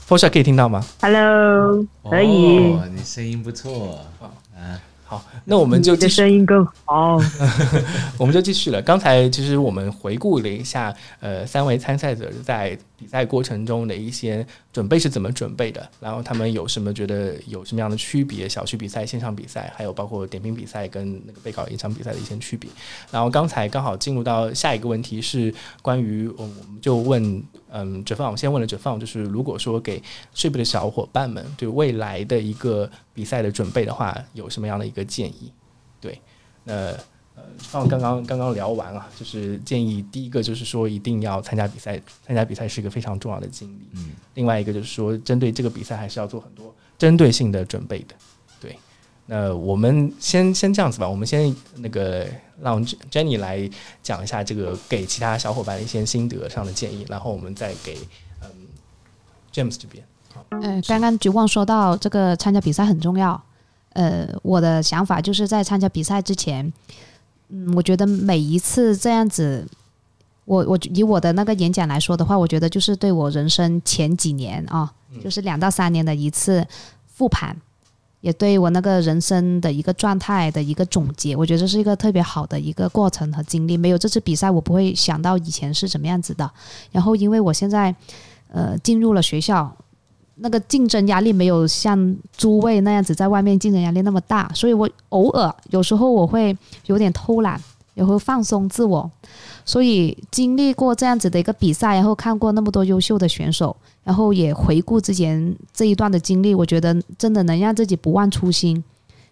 h a 可以听到吗？Hello，可以，哦，你声音不错啊。好，那我们就声音更好。*laughs* 我们就继续了。刚才其实我们回顾了一下，呃，三位参赛者在比赛过程中的一些准备是怎么准备的，然后他们有什么觉得有什么样的区别？小区比赛、线上比赛，还有包括点评比赛跟那个备考演讲比赛的一些区别。然后刚才刚好进入到下一个问题是关于，我们我们就问，嗯，哲放，我先问了哲放，就是如果说给睡不的小伙伴们对未来的一个比赛的准备的话，有什么样的一个建议？对，那呃，放刚刚刚刚聊完啊，就是建议第一个就是说一定要参加比赛，参加比赛是一个非常重要的经历。嗯，另外一个就是说，针对这个比赛还是要做很多针对性的准备的。对，那我们先先这样子吧，我们先那个让 Jenny 来讲一下这个给其他小伙伴的一些心得上的建议，然后我们再给嗯 James 这边。呃，刚刚橘旺说到这个参加比赛很重要。呃，我的想法就是在参加比赛之前，嗯，我觉得每一次这样子，我我以我的那个演讲来说的话，我觉得就是对我人生前几年啊，就是两到三年的一次复盘，也对我那个人生的一个状态的一个总结，我觉得这是一个特别好的一个过程和经历。没有这次比赛，我不会想到以前是怎么样子的。然后，因为我现在呃进入了学校。那个竞争压力没有像诸位那样子在外面竞争压力那么大，所以我偶尔有时候我会有点偷懒，也会放松自我。所以经历过这样子的一个比赛，然后看过那么多优秀的选手，然后也回顾之前这一段的经历，我觉得真的能让自己不忘初心，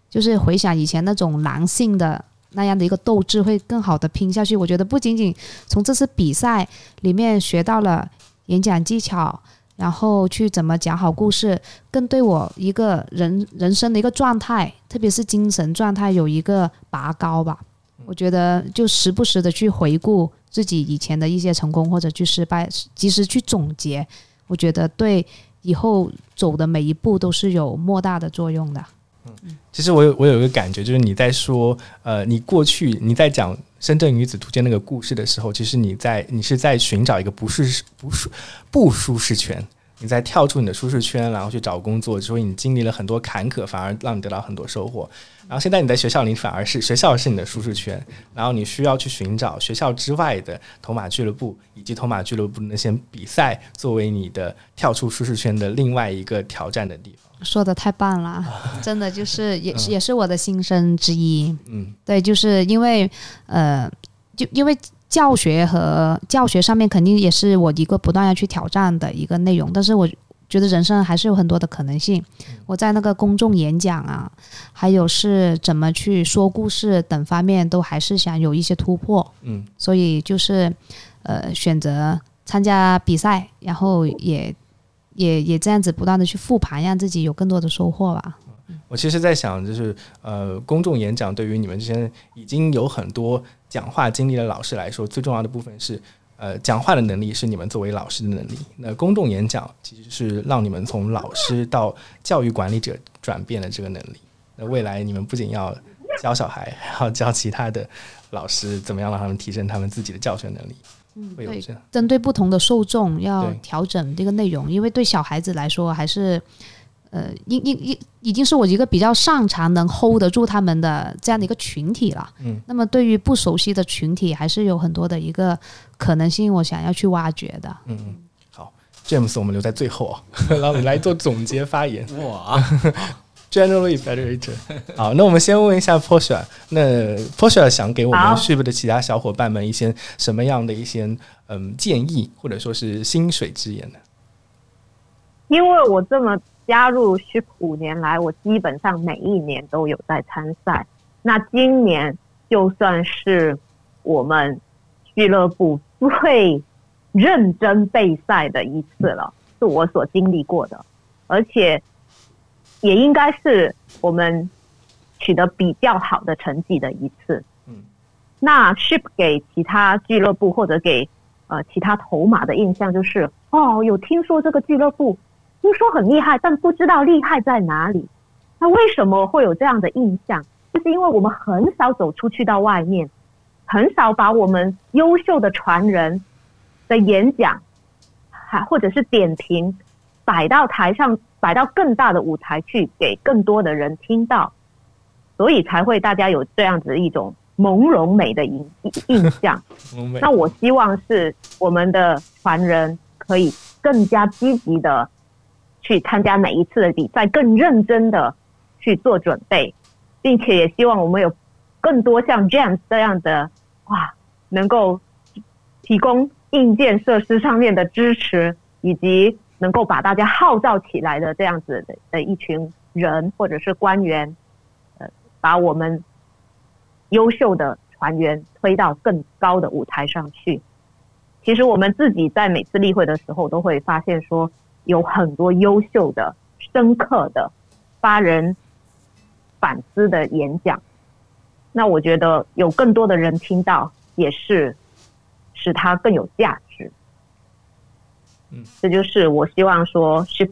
就是回想以前那种狼性的那样的一个斗志，会更好的拼下去。我觉得不仅仅从这次比赛里面学到了演讲技巧。然后去怎么讲好故事，更对我一个人人生的一个状态，特别是精神状态有一个拔高吧。我觉得就时不时的去回顾自己以前的一些成功或者去失败，及时去总结，我觉得对以后走的每一步都是有莫大的作用的。嗯其实我有我有一个感觉，就是你在说，呃，你过去你在讲《深圳女子图鉴》那个故事的时候，其实你在你是在寻找一个不是不舒不舒适圈，你在跳出你的舒适圈，然后去找工作，所以你经历了很多坎坷，反而让你得到很多收获。然后现在你在学校里反而是学校是你的舒适圈，然后你需要去寻找学校之外的头马俱乐部以及头马俱乐部那些比赛，作为你的跳出舒适圈的另外一个挑战的地方。说的太棒了，*laughs* 真的就是 *laughs* 也是也是我的心声之一。嗯，对，就是因为呃，就因为教学和教学上面肯定也是我一个不断要去挑战的一个内容，但是我觉得人生还是有很多的可能性。我在那个公众演讲啊，还有是怎么去说故事等方面，都还是想有一些突破。嗯，所以就是呃选择参加比赛，然后也也也这样子不断的去复盘，让自己有更多的收获吧。我其实，在想，就是呃，公众演讲对于你们这些已经有很多讲话经历的老师来说，最重要的部分是，呃，讲话的能力是你们作为老师的能力。那公众演讲其实是让你们从老师到教育管理者转变的这个能力。那未来你们不仅要教小孩，还要教其他的老师怎么样让他们提升他们自己的教学能力。嗯，对，会有这样。针对不同的受众要调整这个内容，因为对小孩子来说还是。呃，应应应已经是我一个比较擅长能 hold 得住他们的这样的一个群体了。嗯，那么对于不熟悉的群体，还是有很多的一个可能性，我想要去挖掘的。嗯嗯，好，James，我们留在最后啊，*laughs* 让你来做总结发言。哇，Generally better. 好，那我们先问一下 Portia，那 Portia 想给我们 Ship 的其他小伙伴们一些什么样的一些嗯建议，或者说是薪水之言呢？因为我这么加入 Ship 五年来，我基本上每一年都有在参赛。那今年就算是我们俱乐部最认真备赛的一次了，是我所经历过的。而且也应该是我们取得比较好的成绩的一次。嗯，那 ship 给其他俱乐部或者给呃其他头马的印象就是，哦，有听说这个俱乐部，听说很厉害，但不知道厉害在哪里。那为什么会有这样的印象？就是因为我们很少走出去到外面，很少把我们优秀的传人的演讲，还或者是点评摆到台上，摆到更大的舞台去，给更多的人听到，所以才会大家有这样子一种朦胧美的印印象。*laughs* 那我希望是我们的传人可以更加积极的去参加每一次的比赛，更认真的去做准备，并且也希望我们有更多像 James 这样的哇，能够提供硬件设施上面的支持，以及能够把大家号召起来的这样子的的一群人或者是官员，呃，把我们优秀的船员推到更高的舞台上去。其实我们自己在每次例会的时候，都会发现说有很多优秀的、深刻的、发人反思的演讲。那我觉得有更多的人听到，也是使它更有价值。嗯，这就是我希望说，ship，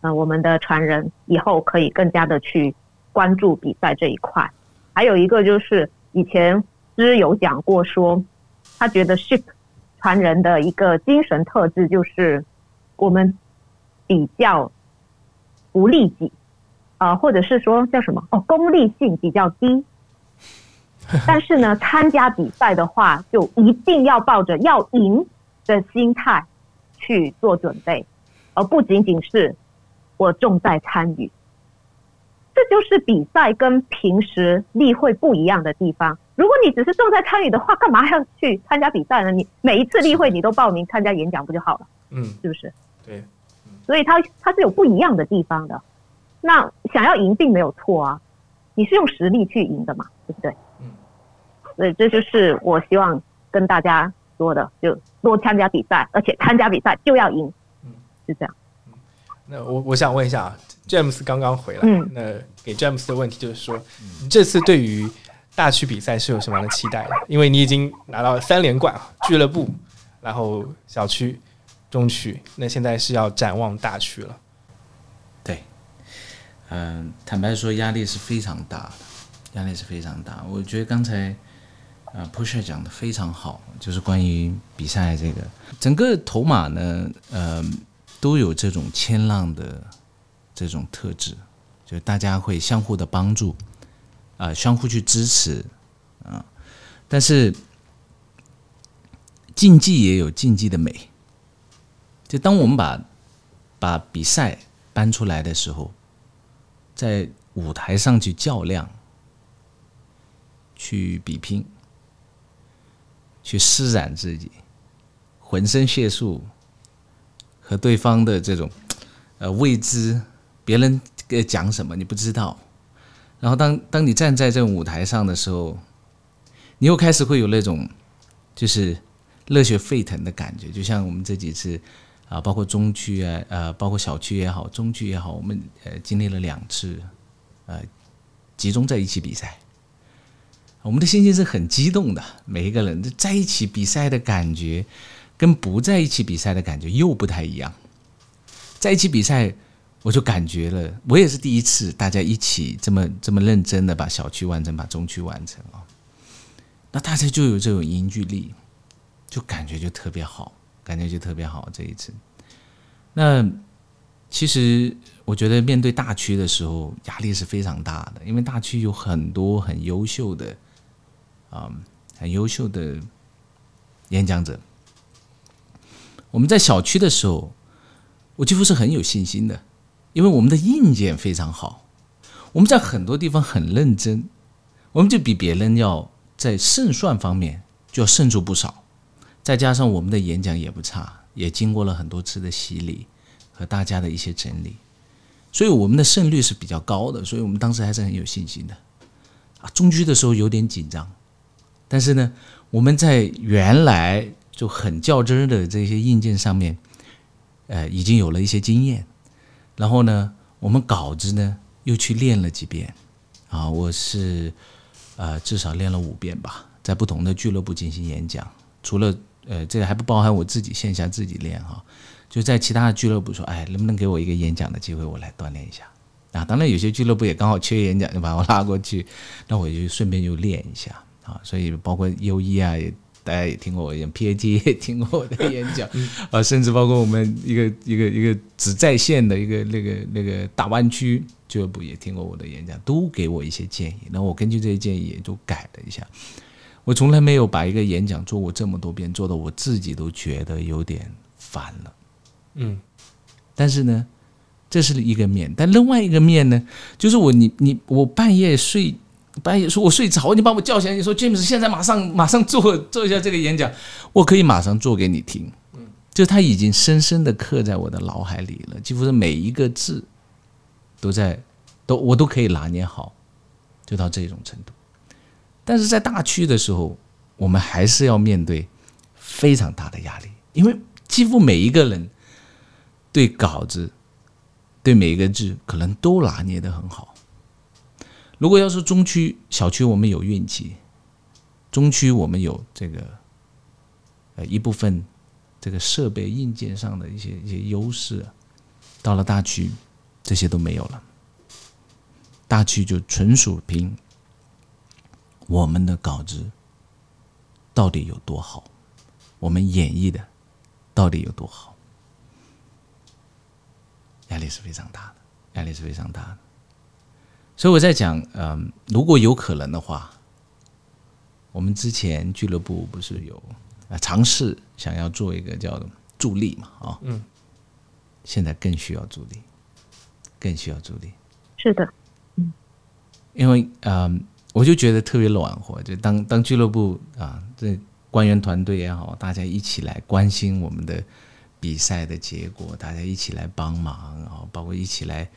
呃，我们的传人以后可以更加的去关注比赛这一块。还有一个就是以前诗有讲过说，他觉得 ship 传人的一个精神特质就是我们比较不利己，啊、或者是说叫什么哦，功利性比较低。*laughs* 但是呢，参加比赛的话，就一定要抱着要赢的心态去做准备，而不仅仅是我重在参与。这就是比赛跟平时例会不一样的地方。如果你只是重在参与的话，干嘛要去参加比赛呢？你每一次例会你都报名参加演讲不就好了？嗯，是不是？对，所以它它是有不一样的地方的。那想要赢并没有错啊，你是用实力去赢的嘛，对不对？嗯。所以这就是我希望跟大家说的，就多参加比赛，而且参加比赛就要赢，嗯，是这样。那我我想问一下啊，James 刚刚回来，嗯那给 James 的问题就是说，你这次对于大区比赛是有什么样的期待的？因为你已经拿到了三连冠，俱乐部，然后小区、中区，那现在是要展望大区了。对，嗯、坦白说，压力是非常大的，压力是非常大。我觉得刚才呃 Pusher 讲的非常好，就是关于比赛这个，整个头马呢，呃，都有这种谦让的这种特质，就是大家会相互的帮助，啊、相互去支持，啊、但是竞技也有竞技的美，就当我们把把比赛搬出来的时候，在舞台上去较量、去比拼、去施展自己，浑身解数和对方的这种呃未知，别人呃讲什么你不知道，然后当当你站在这个舞台上的时候，你又开始会有那种就是热血沸腾的感觉，就像我们这几次。啊，包括中区啊，呃，包括小区也好，中区也好，我们呃经历了两次，呃，集中在一起比赛，我们的心情是很激动的。每一个人在一起比赛的感觉，跟不在一起比赛的感觉又不太一样。在一起比赛，我就感觉了，我也是第一次，大家一起这么这么认真的把小区完成，把中区完成啊，那大家就有这种凝聚力，就感觉就特别好。感觉就特别好这一次。那其实我觉得面对大区的时候，压力是非常大的，因为大区有很多很优秀的，啊、很优秀的演讲者。我们在小区的时候，我几乎是很有信心的，因为我们的硬件非常好，我们在很多地方很认真，我们就比别人要在胜算方面就要胜出不少。再加上我们的演讲也不差，也经过了很多次的洗礼和大家的一些整理，所以我们的胜率是比较高的，所以我们当时还是很有信心的。啊，中区的时候有点紧张，但是呢，我们在原来就很较真的这些硬件上面，呃，已经有了一些经验。然后呢，我们稿子呢又去练了几遍啊，我是呃至少练了五遍吧，在不同的俱乐部进行演讲，除了呃这个还不包含我自己线下自己练哈，就在其他的俱乐部说，哎，能不能给我一个演讲的机会，我来锻炼一下啊？当然有些俱乐部也刚好缺演讲，就把我拉过去，那我就顺便就练一下啊。所以包括优一啊也。大家也听过我演 PAT，也听过我的演讲，啊，甚至包括我们一个一个一个只在线的一个那个那个大湾区俱乐部也听过我的演讲，都给我一些建议。那我根据这些建议也就改了一下。我从来没有把一个演讲做过这么多遍，做的我自己都觉得有点烦了。嗯，但是呢，这是一个面，但另外一个面呢，就是我你你我半夜睡。半夜说：“我睡着，你把我叫起来。你说，James，现在马上马上做做一下这个演讲，我可以马上做给你听。嗯，就他已经深深的刻在我的脑海里了，几乎是每一个字都在，都我都可以拿捏好，就到这种程度。但是在大区的时候，我们还是要面对非常大的压力，因为几乎每一个人对稿子、对每一个字，可能都拿捏的很好。”如果要是中区、小区，我们有运气；中区我们有这个，呃一部分这个设备硬件上的一些一些优势，到了大区，这些都没有了。大区就纯属凭我们的稿子到底有多好，我们演绎的到底有多好，压力是非常大的，压力是非常大的。所以我在讲，嗯，如果有可能的话，我们之前俱乐部不是有啊尝试想要做一个叫助力嘛，啊，嗯，现在更需要助力，更需要助力。是的，嗯，因为嗯，我就觉得特别暖和，就当当俱乐部啊，这官员团队也好，大家一起来关心我们的比赛的结果，大家一起来帮忙，然后包括一起来。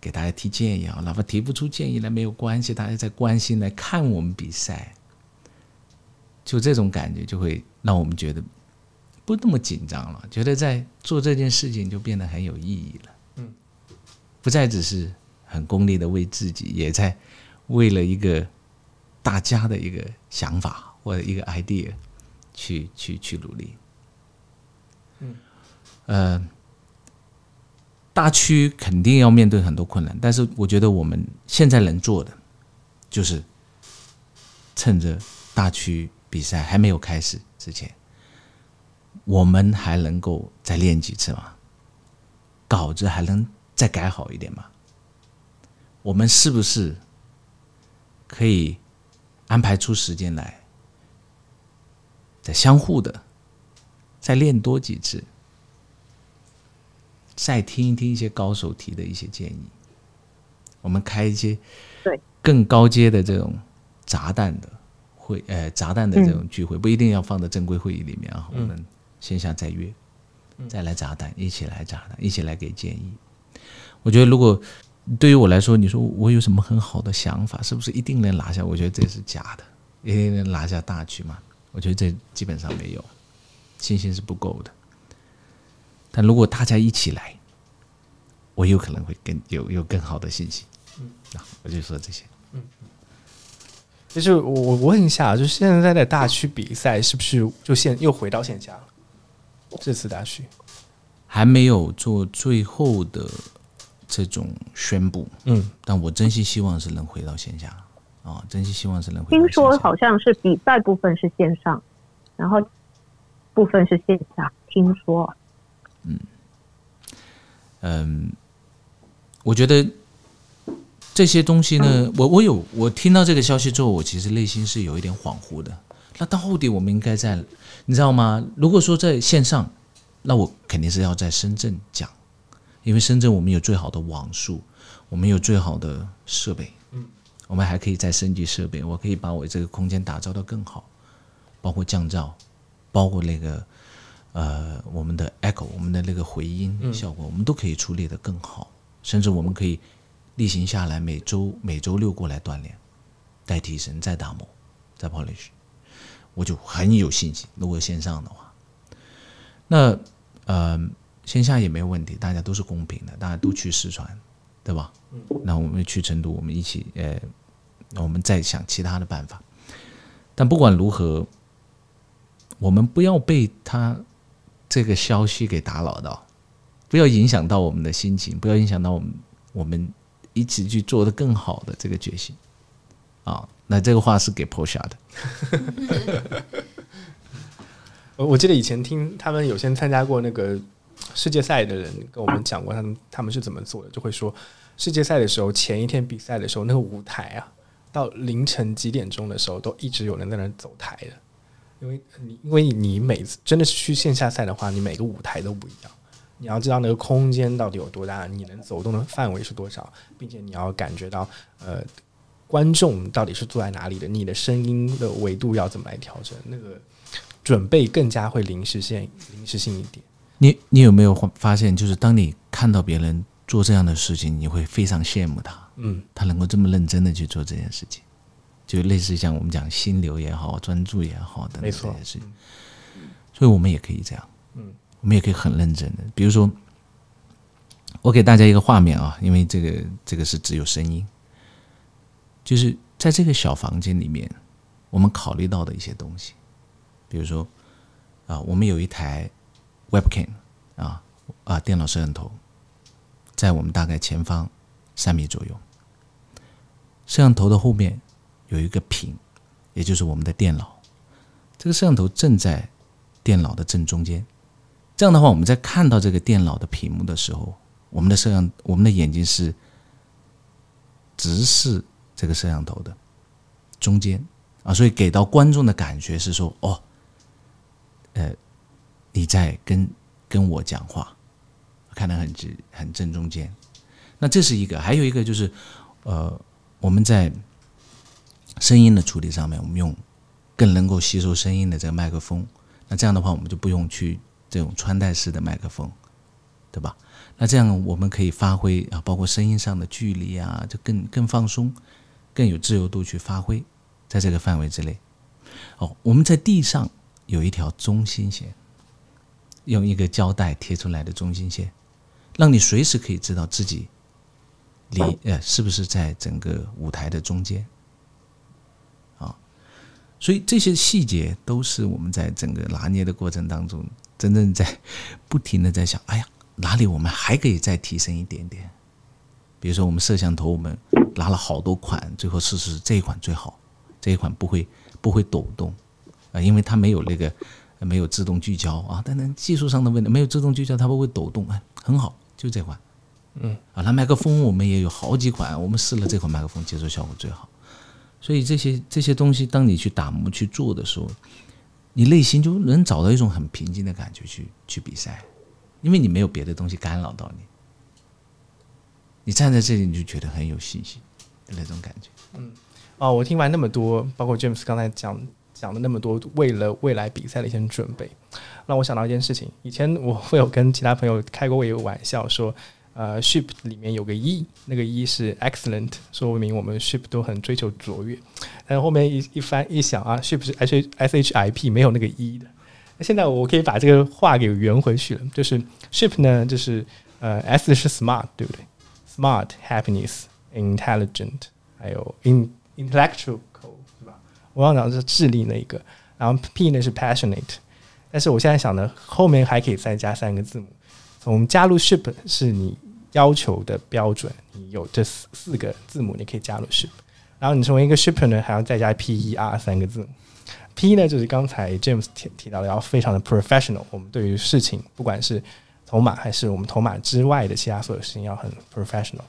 给大家提建议啊，哪怕提不出建议来没有关系，大家在关心来看我们比赛，就这种感觉就会让我们觉得不那么紧张了，觉得在做这件事情就变得很有意义了。嗯，不再只是很功利的为自己，也在为了一个大家的一个想法或者一个 idea 去去去努力。嗯，呃。大区肯定要面对很多困难，但是我觉得我们现在能做的，就是趁着大区比赛还没有开始之前，我们还能够再练几次吗？稿子还能再改好一点吗？我们是不是可以安排出时间来，再相互的再练多几次？再听一听一些高手提的一些建议，我们开一些对更高阶的这种炸弹的会，呃，炸弹的这种聚会，不一定要放在正规会议里面啊。我们线下再约，再来炸弹，一起来炸弹，一起来给建议。我觉得，如果对于我来说，你说我有什么很好的想法，是不是一定能拿下？我觉得这是假的，一定能拿下大局嘛？我觉得这基本上没有，信心是不够的。但如果大家一起来，我有可能会更有有更好的信心。嗯，啊，我就说这些。嗯，就是我我问一下，就现在的大区比赛是不是就现又回到线下了？这次大区还没有做最后的这种宣布。嗯，但我真心希望是能回到线下。啊，真心希望是能回。听说好像是比赛部分是线上，然后部分是线下。听说。嗯，嗯，我觉得这些东西呢，我我有我听到这个消息之后，我其实内心是有一点恍惚的。那到底我们应该在，你知道吗？如果说在线上，那我肯定是要在深圳讲，因为深圳我们有最好的网速，我们有最好的设备，嗯，我们还可以再升级设备，我可以把我这个空间打造的更好，包括降噪，包括那个。呃，我们的 echo，我们的那个回音效果，我们都可以处理的更好，甚至我们可以例行下来，每周每周六过来锻炼，再提升，再打磨，再 polish，我就很有信心。如果线上的话，那呃，线下也没有问题，大家都是公平的，大家都去试传，对吧？那我们去成都，我们一起呃，我们再想其他的办法。但不管如何，我们不要被他这个消息给打扰到，不要影响到我们的心情，不要影响到我们我们一起去做的更好的这个决心啊。那这个话是给 Po 下的。*laughs* 我记得以前听他们有些参加过那个世界赛的人跟我们讲过，他们他们是怎么做的，就会说世界赛的时候前一天比赛的时候，那个舞台啊，到凌晨几点钟的时候都一直有人在那走台的，因为你因为你每次真的是去线下赛的话，你每个舞台都不一样，你要知道那个空间到底有多大，你能走动的范围是多少，并且你要感觉到呃观众到底是坐在哪里的，你的声音的维度要怎么来调整，那个。准备更加会临时性、临时性一点。你你有没有发现，就是当你看到别人做这样的事情，你会非常羡慕他。嗯，他能够这么认真的去做这件事情，就类似像我们讲心流也好、专注也好等等这些事情。所以我们也可以这样。嗯，我们也可以很认真的。比如说，我给大家一个画面啊，因为这个这个是只有声音，就是在这个小房间里面，我们考虑到的一些东西。比如说，啊，我们有一台 Webcam 啊啊电脑摄像头，在我们大概前方三米左右。摄像头的后面有一个屏，也就是我们的电脑。这个摄像头正在电脑的正中间。这样的话，我们在看到这个电脑的屏幕的时候，我们的摄像我们的眼睛是直视这个摄像头的中间啊，所以给到观众的感觉是说，哦。呃，你在跟跟我讲话，看得很直很正中间。那这是一个，还有一个就是，呃，我们在声音的处理上面，我们用更能够吸收声音的这个麦克风。那这样的话，我们就不用去这种穿戴式的麦克风，对吧？那这样我们可以发挥啊，包括声音上的距离啊，就更更放松，更有自由度去发挥在这个范围之内。哦，我们在地上。有一条中心线，用一个胶带贴出来的中心线，让你随时可以知道自己离呃是不是在整个舞台的中间。所以这些细节都是我们在整个拿捏的过程当中，真正在不停的在想，哎呀，哪里我们还可以再提升一点点？比如说我们摄像头，我们拿了好多款，最后试试这一款最好，这一款不会不会抖动。啊，因为它没有那个没有自动聚焦啊，但是技术上的问题，没有自动聚焦，它不会抖动，哎，很好，就这款，嗯，啊，那麦克风我们也有好几款，我们试了这款麦克风，接收效果最好。所以这些这些东西，当你去打磨去做的时候，你内心就能找到一种很平静的感觉去去比赛，因为你没有别的东西干扰到你，你站在这里你就觉得很有信心的那种感觉。嗯，哦，我听完那么多，包括 James 刚才讲。讲了那么多，为了未来比赛的一些准备，让我想到一件事情。以前我会有跟其他朋友开过一个玩笑，说，呃，ship 里面有个 e，那个 e 是 excellent，说明我们 ship 都很追求卓越。但是后面一一翻一想啊，ship 是 SHHIP，没有那个 e 的。那现在我可以把这个话给圆回去了，就是 ship 呢，就是呃 s 是 smart，对不对？smart，happiness，intelligent，还有 in intellectual 对吧。我刚讲的是智力那一个，然后 P 呢是 passionate，但是我现在想呢，后面还可以再加三个字母。从加入 ship 是你要求的标准，你有这四四个字母，你可以加入 ship。然后你成为一个 shipper 呢，还要再加 P E R 三个字母。P 呢就是刚才 James 提提到的，要非常的 professional。我们对于事情，不管是筹码还是我们筹码之外的其他所有事情，要很 professional。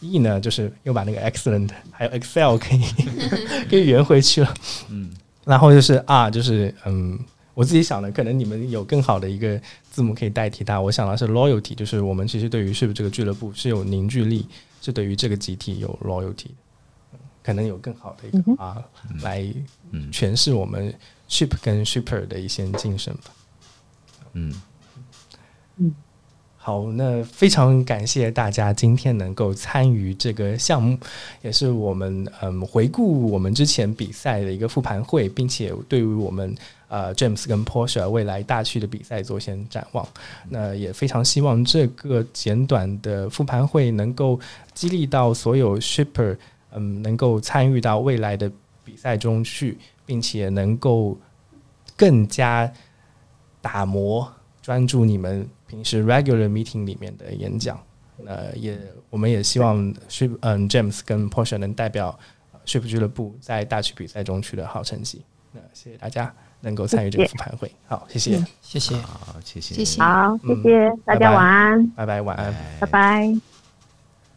E 呢，就是又把那个 excellent 还有 Excel 可以 *laughs* 可以圆回去了，嗯，然后就是 R，就是嗯，我自己想的，可能你们有更好的一个字母可以代替它。我想的是 loyalty，就是我们其实对于是不是这个俱乐部是有凝聚力，是对于这个集体有 loyalty，可能有更好的一个啊来诠释我们 ship 跟 shipper 的一些精神吧。嗯嗯。好，那非常感谢大家今天能够参与这个项目，也是我们嗯回顾我们之前比赛的一个复盘会，并且对于我们呃 James 跟 Porsche 未来大区的比赛做先展望。那也非常希望这个简短的复盘会能够激励到所有 shipper，嗯，能够参与到未来的比赛中去，并且能够更加打磨专注你们。平时 regular meeting 里面的演讲，那也我们也希望 Ship 嗯 James 跟 Porsche 能代表 Ship 俱乐部在大区比赛中取得好成绩。那谢谢大家能够参与这个复盘会，好，谢。谢，谢谢。好，谢谢，谢谢。好，谢谢大家，晚安，拜拜，晚安，拜拜。